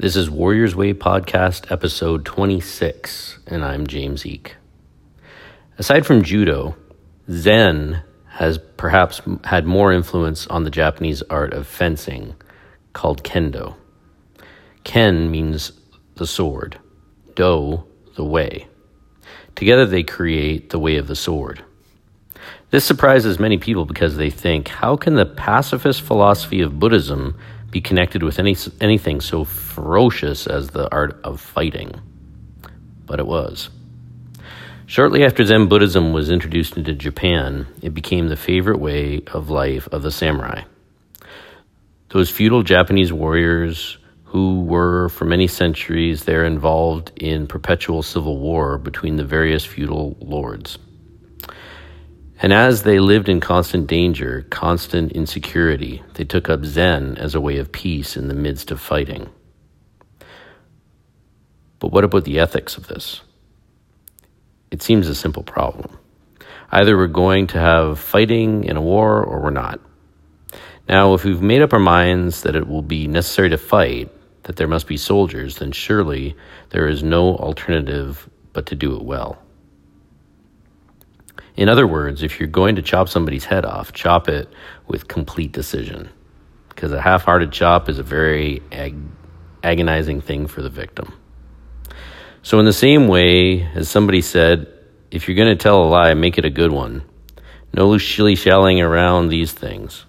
This is Warriors Way Podcast, episode 26, and I'm James Eek. Aside from judo, Zen has perhaps had more influence on the Japanese art of fencing called kendo. Ken means the sword, do, the way. Together they create the way of the sword. This surprises many people because they think, how can the pacifist philosophy of Buddhism be connected with any, anything so ferocious as the art of fighting. But it was. Shortly after Zen Buddhism was introduced into Japan, it became the favorite way of life of the samurai. Those feudal Japanese warriors who were, for many centuries, there involved in perpetual civil war between the various feudal lords. And as they lived in constant danger, constant insecurity, they took up Zen as a way of peace in the midst of fighting. But what about the ethics of this? It seems a simple problem. Either we're going to have fighting in a war or we're not. Now, if we've made up our minds that it will be necessary to fight, that there must be soldiers, then surely there is no alternative but to do it well. In other words, if you're going to chop somebody's head off, chop it with complete decision. Because a half hearted chop is a very ag- agonizing thing for the victim. So, in the same way, as somebody said, if you're going to tell a lie, make it a good one. No shilly shallying around these things.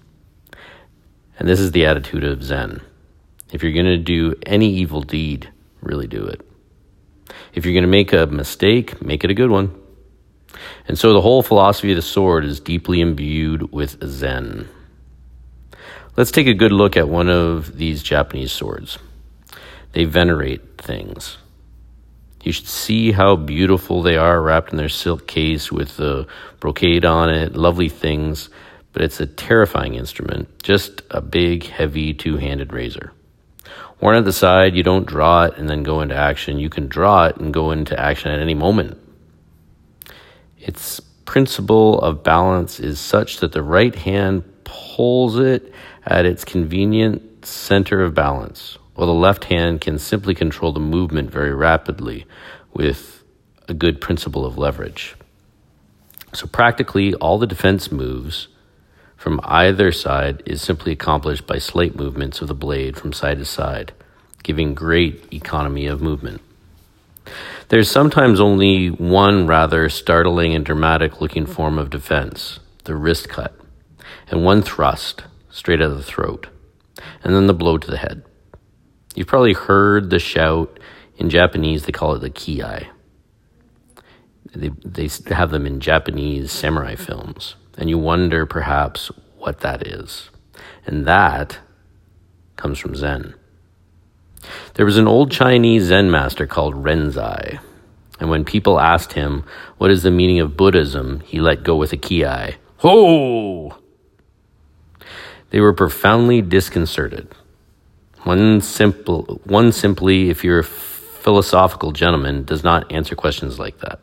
And this is the attitude of Zen. If you're going to do any evil deed, really do it. If you're going to make a mistake, make it a good one. And so the whole philosophy of the sword is deeply imbued with Zen. Let's take a good look at one of these Japanese swords. They venerate things. You should see how beautiful they are wrapped in their silk case with the brocade on it, lovely things, but it's a terrifying instrument, just a big, heavy two handed razor. Worn at the side, you don't draw it and then go into action. You can draw it and go into action at any moment. Its principle of balance is such that the right hand pulls it at its convenient center of balance, while the left hand can simply control the movement very rapidly with a good principle of leverage. So, practically, all the defense moves from either side is simply accomplished by slight movements of the blade from side to side, giving great economy of movement. There's sometimes only one rather startling and dramatic looking form of defense the wrist cut, and one thrust straight at the throat, and then the blow to the head. You've probably heard the shout in Japanese, they call it the kiai. They, they have them in Japanese samurai films, and you wonder perhaps what that is. And that comes from Zen. There was an old Chinese Zen master called Rinzai, and when people asked him what is the meaning of Buddhism, he let go with a kiai. Ho! They were profoundly disconcerted. One simple, one simply, if you're a philosophical gentleman, does not answer questions like that.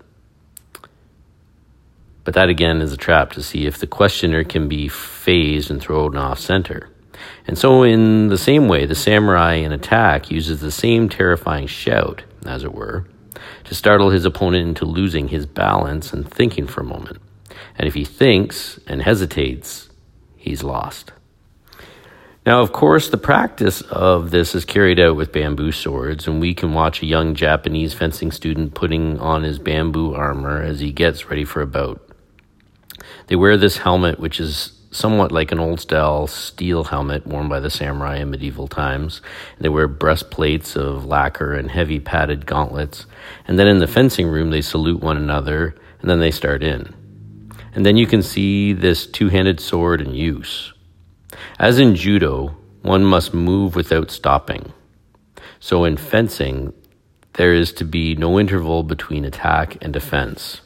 But that again is a trap to see if the questioner can be phased and thrown off center. And so, in the same way, the samurai in attack uses the same terrifying shout, as it were, to startle his opponent into losing his balance and thinking for a moment. And if he thinks and hesitates, he's lost. Now, of course, the practice of this is carried out with bamboo swords, and we can watch a young Japanese fencing student putting on his bamboo armor as he gets ready for a bout. They wear this helmet, which is somewhat like an old style steel helmet worn by the samurai in medieval times. They wear breastplates of lacquer and heavy padded gauntlets. And then in the fencing room, they salute one another and then they start in. And then you can see this two handed sword in use. As in judo, one must move without stopping. So in fencing, there is to be no interval between attack and defense.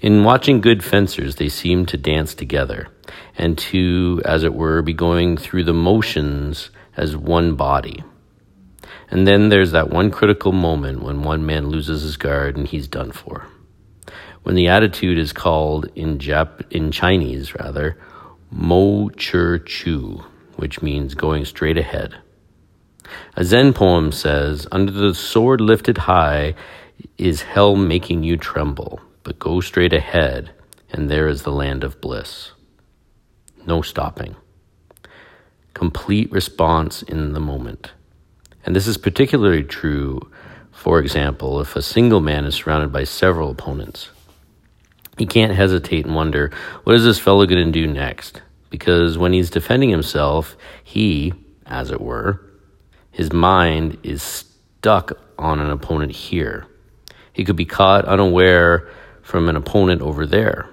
In watching good fencers, they seem to dance together and to, as it were, be going through the motions as one body. And then there's that one critical moment when one man loses his guard and he's done for. When the attitude is called in Jap- in Chinese rather, mo chur chu, which means going straight ahead. A Zen poem says, Under the sword lifted high is hell making you tremble, but go straight ahead, and there is the land of bliss. No stopping. Complete response in the moment. And this is particularly true, for example, if a single man is surrounded by several opponents. He can't hesitate and wonder, what is this fellow going to do next? Because when he's defending himself, he, as it were, his mind is stuck on an opponent here. He could be caught unaware from an opponent over there.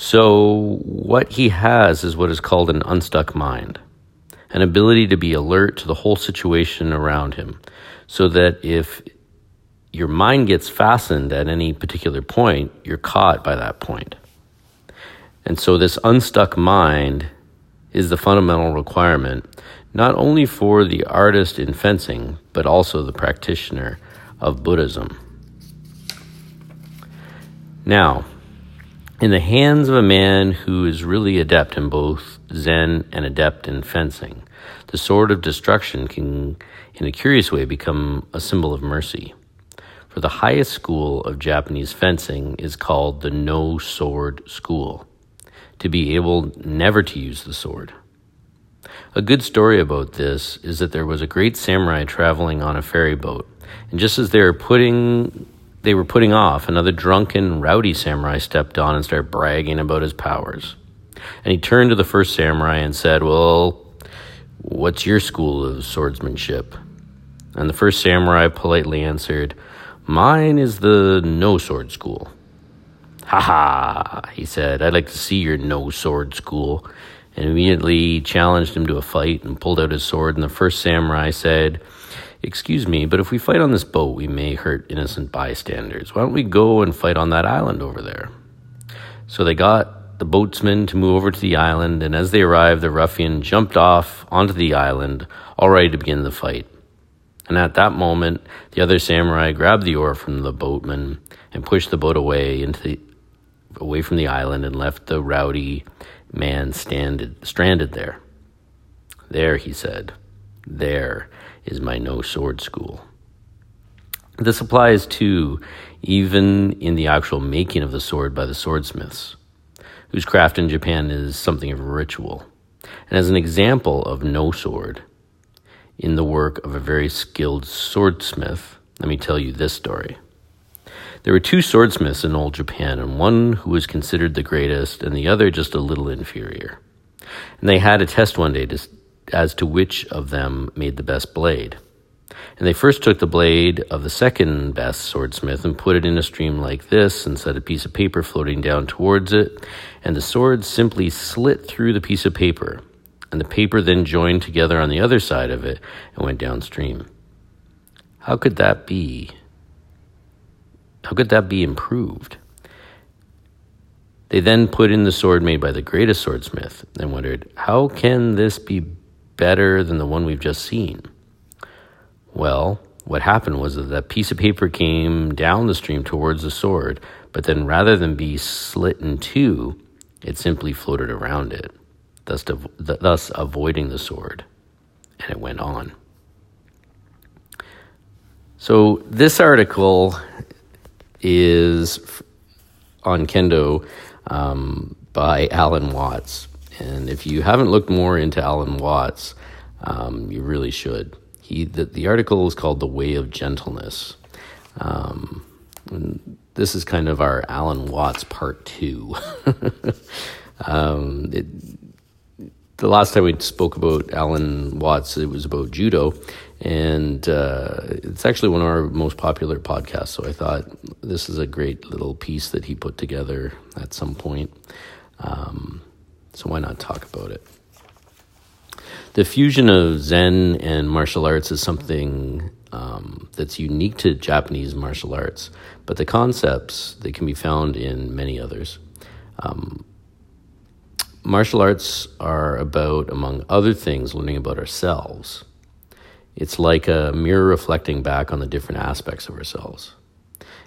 So, what he has is what is called an unstuck mind an ability to be alert to the whole situation around him, so that if your mind gets fastened at any particular point, you're caught by that point. And so, this unstuck mind is the fundamental requirement, not only for the artist in fencing, but also the practitioner of Buddhism. Now, in the hands of a man who is really adept in both Zen and adept in fencing, the sword of destruction can, in a curious way, become a symbol of mercy. For the highest school of Japanese fencing is called the no sword school, to be able never to use the sword. A good story about this is that there was a great samurai traveling on a ferry boat, and just as they were putting they were putting off, another drunken, rowdy samurai stepped on and started bragging about his powers. And he turned to the first samurai and said, Well, what's your school of swordsmanship? And the first samurai politely answered, Mine is the no sword school. Ha ha, he said, I'd like to see your no sword school. And immediately challenged him to a fight and pulled out his sword. And the first samurai said, Excuse me, but if we fight on this boat, we may hurt innocent bystanders. Why don't we go and fight on that island over there? So they got the boatsmen to move over to the island, and as they arrived, the ruffian jumped off onto the island, all ready to begin the fight. And at that moment, the other samurai grabbed the oar from the boatman and pushed the boat away into the, away from the island and left the rowdy man standed, stranded there. There, he said, there is my no sword school. This applies to even in the actual making of the sword by the swordsmiths, whose craft in Japan is something of a ritual. And as an example of no sword, in the work of a very skilled swordsmith, let me tell you this story. There were two swordsmiths in old Japan, and one who was considered the greatest, and the other just a little inferior. And they had a test one day to as to which of them made the best blade. And they first took the blade of the second best swordsmith and put it in a stream like this and set a piece of paper floating down towards it, and the sword simply slit through the piece of paper, and the paper then joined together on the other side of it and went downstream. How could that be? How could that be improved? They then put in the sword made by the greatest swordsmith and wondered, how can this be better than the one we've just seen? Well, what happened was that piece of paper came down the stream towards the sword, but then rather than be slit in two, it simply floated around it, thus, thus avoiding the sword, and it went on. So, this article is on Kendo um, by Alan Watts. And if you haven't looked more into Alan Watts, um, you really should. He the, the article is called "The Way of Gentleness." Um, this is kind of our Alan Watts part two. um, it, the last time we spoke about Alan Watts, it was about judo, and uh, it's actually one of our most popular podcasts. So I thought this is a great little piece that he put together at some point. Um, so why not talk about it? The fusion of Zen and martial arts is something um, that's unique to Japanese martial arts, but the concepts they can be found in many others. Um, martial arts are about, among other things, learning about ourselves. It's like a mirror reflecting back on the different aspects of ourselves.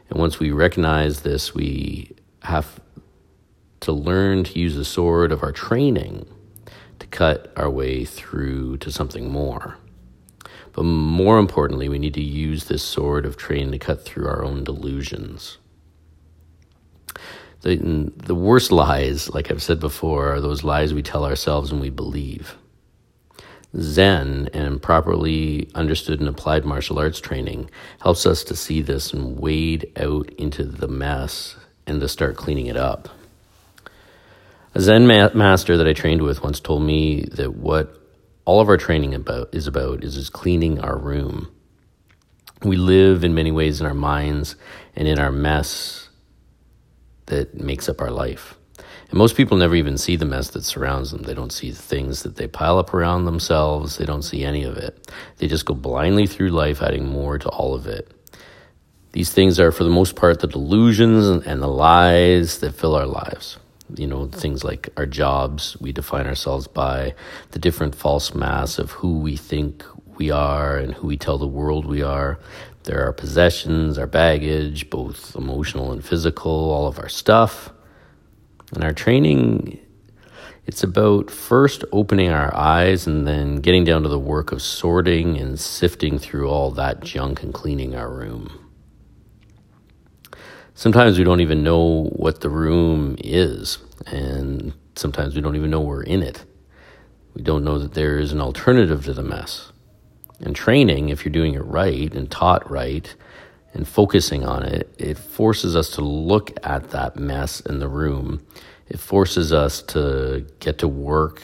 And once we recognize this, we have to learn to use the sword of our training to cut our way through to something more. But more importantly, we need to use this sword of training to cut through our own delusions. The, the worst lies, like I've said before, are those lies we tell ourselves and we believe. Zen and properly understood and applied martial arts training helps us to see this and wade out into the mess and to start cleaning it up. A Zen ma- master that I trained with once told me that what all of our training about is about is just cleaning our room. We live in many ways in our minds and in our mess that makes up our life. And most people never even see the mess that surrounds them. They don't see the things that they pile up around themselves. They don't see any of it. They just go blindly through life, adding more to all of it. These things are, for the most part, the delusions and the lies that fill our lives. You know, things like our jobs, we define ourselves by the different false masks of who we think we are and who we tell the world we are. There are possessions, our baggage, both emotional and physical, all of our stuff. And our training, it's about first opening our eyes and then getting down to the work of sorting and sifting through all that junk and cleaning our room. Sometimes we don't even know what the room is, and sometimes we don't even know we're in it. We don't know that there is an alternative to the mess. And training, if you're doing it right and taught right and focusing on it, it forces us to look at that mess in the room. It forces us to get to work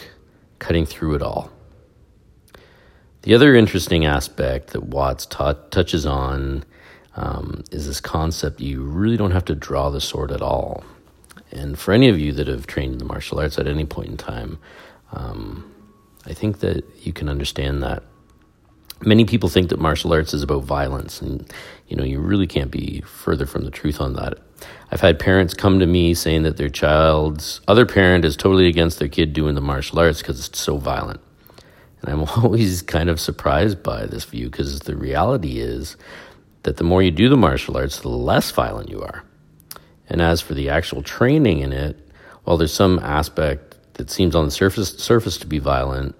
cutting through it all. The other interesting aspect that Watts touches on um, is this concept you really don't have to draw the sword at all. And for any of you that have trained in the martial arts at any point in time, um, I think that you can understand that. Many people think that martial arts is about violence, and you know you really can't be further from the truth on that. I've had parents come to me saying that their child's other parent is totally against their kid doing the martial arts because it's so violent. And I'm always kind of surprised by this view because the reality is that the more you do the martial arts, the less violent you are. And as for the actual training in it, while there's some aspect that seems on the surface surface to be violent,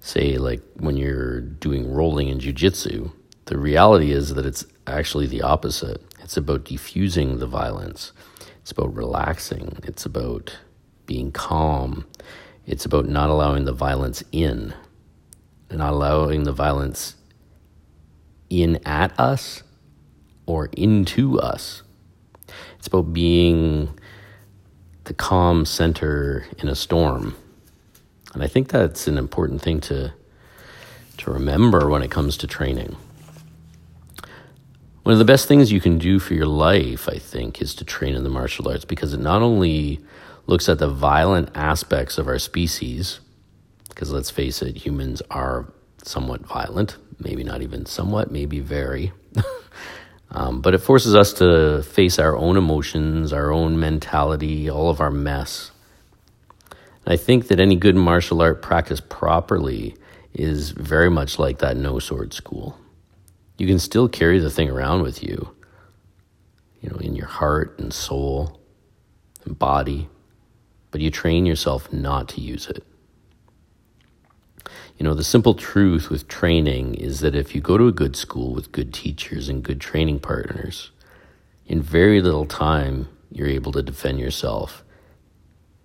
say like when you're doing rolling in jujitsu, the reality is that it's actually the opposite. It's about diffusing the violence. It's about relaxing. It's about being calm. It's about not allowing the violence in, and not allowing the violence in at us or into us. It's about being the calm center in a storm. And I think that's an important thing to, to remember when it comes to training. One of the best things you can do for your life, I think, is to train in the martial arts because it not only looks at the violent aspects of our species, because let's face it, humans are somewhat violent, maybe not even somewhat, maybe very. um, but it forces us to face our own emotions, our own mentality, all of our mess. And I think that any good martial art practiced properly is very much like that no sword school. You can still carry the thing around with you, you know, in your heart and soul and body, but you train yourself not to use it. You know, the simple truth with training is that if you go to a good school with good teachers and good training partners, in very little time, you're able to defend yourself.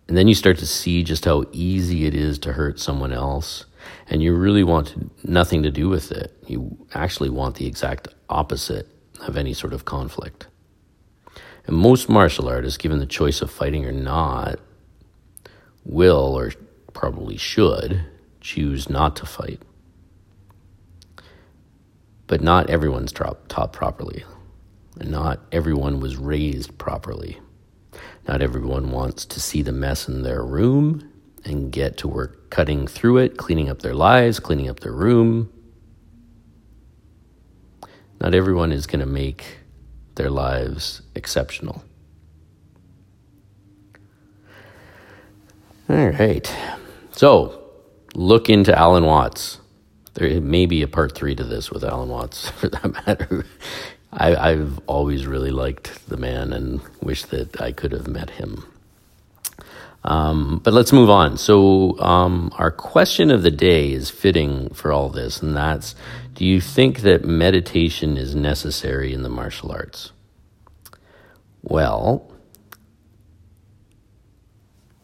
And then you start to see just how easy it is to hurt someone else. And you really want nothing to do with it. You actually want the exact opposite of any sort of conflict. And most martial artists, given the choice of fighting or not, will or probably should choose not to fight. But not everyone's taught properly, and not everyone was raised properly. Not everyone wants to see the mess in their room and get to work cutting through it, cleaning up their lives, cleaning up their room. Not everyone is going to make their lives exceptional. All right. So, look into Alan Watts. There may be a part three to this with Alan Watts, for that matter. I, have always really liked the man and wish that I could have met him. Um, but let's move on. So, um, our question of the day is fitting for all this, and that's Do you think that meditation is necessary in the martial arts? Well,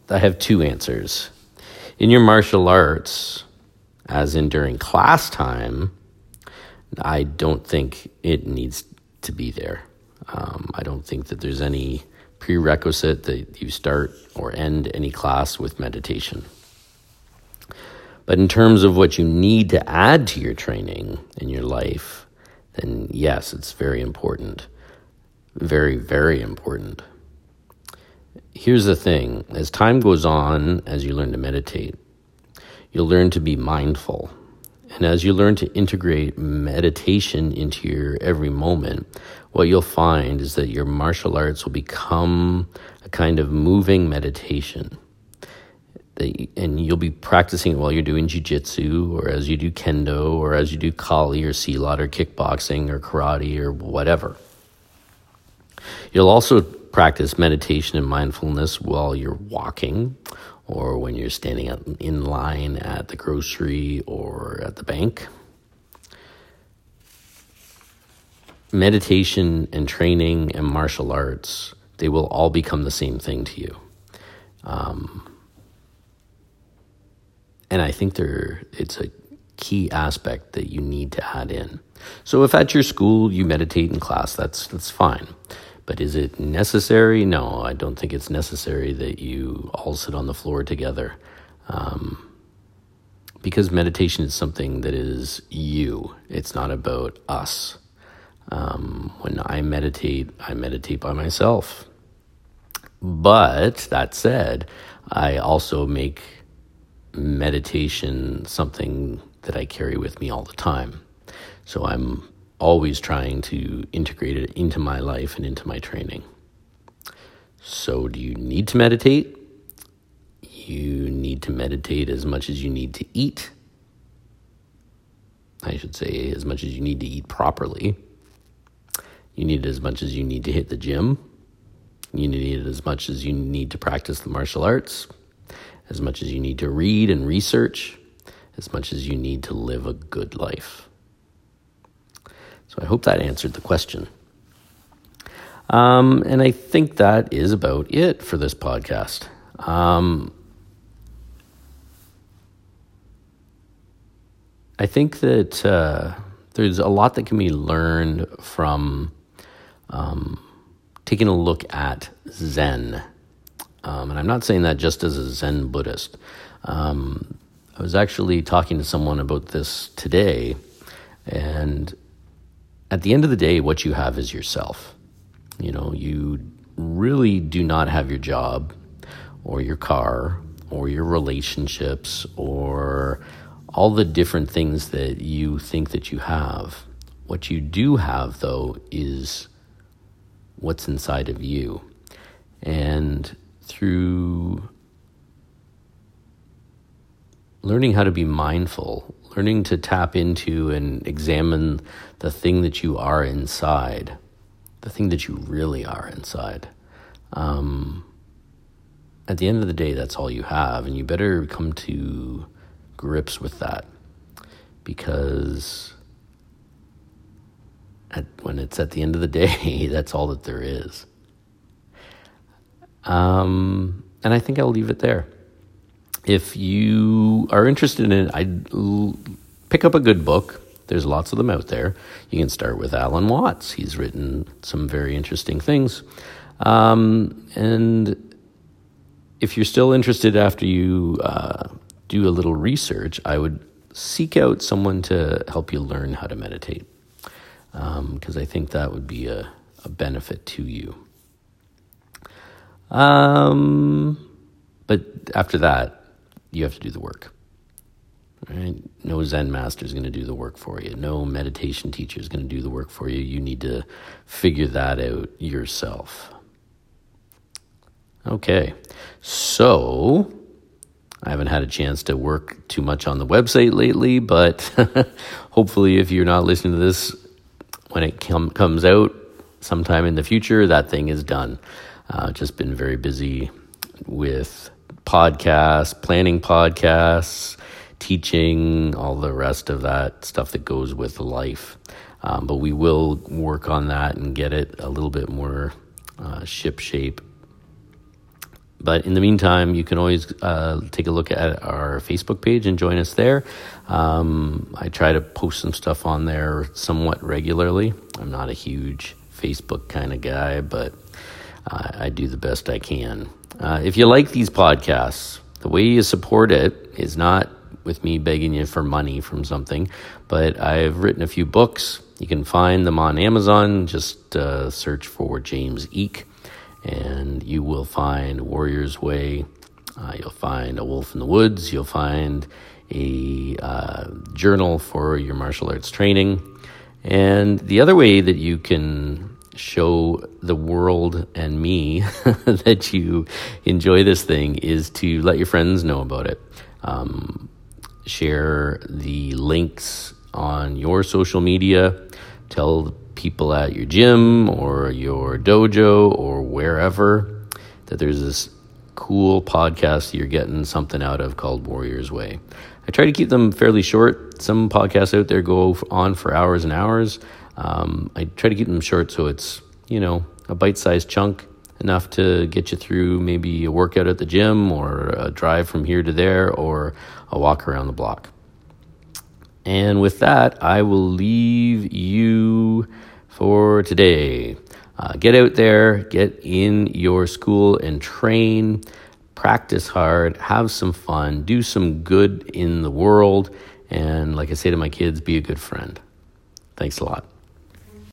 I have two answers. In your martial arts, as in during class time, I don't think it needs to be there. Um, I don't think that there's any prerequisite that you start or end any class with meditation. But in terms of what you need to add to your training in your life, then yes, it's very important. Very, very important. Here's the thing as time goes on, as you learn to meditate, you'll learn to be mindful. And as you learn to integrate meditation into your every moment, what you'll find is that your martial arts will become a kind of moving meditation. And you'll be practicing it while you're doing jujitsu, or as you do kendo, or as you do kali, or silat, or kickboxing, or karate, or whatever. You'll also practice meditation and mindfulness while you're walking, or when you're standing in line at the grocery or at the bank. meditation and training and martial arts, they will all become the same thing to you. Um, and I think there it's a key aspect that you need to add in. So if at your school you meditate in class, that's that's fine. But is it necessary? No, I don't think it's necessary that you all sit on the floor together. Um, because meditation is something that is you. It's not about us. Um, when I meditate, I meditate by myself. But that said, I also make meditation something that I carry with me all the time. So I'm always trying to integrate it into my life and into my training. So, do you need to meditate? You need to meditate as much as you need to eat. I should say, as much as you need to eat properly. You need it as much as you need to hit the gym. You need it as much as you need to practice the martial arts, as much as you need to read and research, as much as you need to live a good life. So I hope that answered the question. Um, and I think that is about it for this podcast. Um, I think that uh, there's a lot that can be learned from um, taking a look at Zen. Um, and I'm not saying that just as a Zen Buddhist. Um, I was actually talking to someone about this today, and at the end of the day, what you have is yourself. You know, you really do not have your job or your car or your relationships or all the different things that you think that you have. What you do have, though, is what's inside of you. And through learning how to be mindful, learning to tap into and examine the thing that you are inside, the thing that you really are inside. Um, at the end of the day, that's all you have, and you better come to grips with that because at, when it's at the end of the day, that's all that there is. Um, and I think I'll leave it there. If you are interested in it, I'd l- pick up a good book. There's lots of them out there. You can start with Alan Watts. He's written some very interesting things. Um, and if you're still interested after you uh, do a little research, I would seek out someone to help you learn how to meditate because um, I think that would be a, a benefit to you. Um, but after that, you have to do the work. Right? No Zen master is going to do the work for you. No meditation teacher is going to do the work for you. You need to figure that out yourself. Okay, so I haven't had a chance to work too much on the website lately, but hopefully, if you're not listening to this when it com- comes out sometime in the future, that thing is done. Uh, just been very busy with podcasts, planning podcasts, teaching, all the rest of that stuff that goes with life. Um, but we will work on that and get it a little bit more uh, ship shape. But in the meantime, you can always uh, take a look at our Facebook page and join us there. Um, I try to post some stuff on there somewhat regularly. I'm not a huge Facebook kind of guy, but uh, I do the best I can. Uh, if you like these podcasts, the way you support it is not with me begging you for money from something, but I've written a few books. You can find them on Amazon. Just uh, search for James Eek, and you will find Warrior's Way. Uh, you'll find A Wolf in the Woods. You'll find a uh, journal for your martial arts training. And the other way that you can show the world and me that you enjoy this thing is to let your friends know about it. Um, share the links on your social media. Tell people at your gym or your dojo or wherever that there's this cool podcast you're getting something out of called Warrior's Way. I try to keep them fairly short. Some podcasts out there go on for hours and hours. Um, I try to keep them short so it's, you know, a bite sized chunk enough to get you through maybe a workout at the gym or a drive from here to there or a walk around the block. And with that, I will leave you for today. Uh, get out there, get in your school and train, practice hard, have some fun, do some good in the world, and like I say to my kids, be a good friend. Thanks a lot.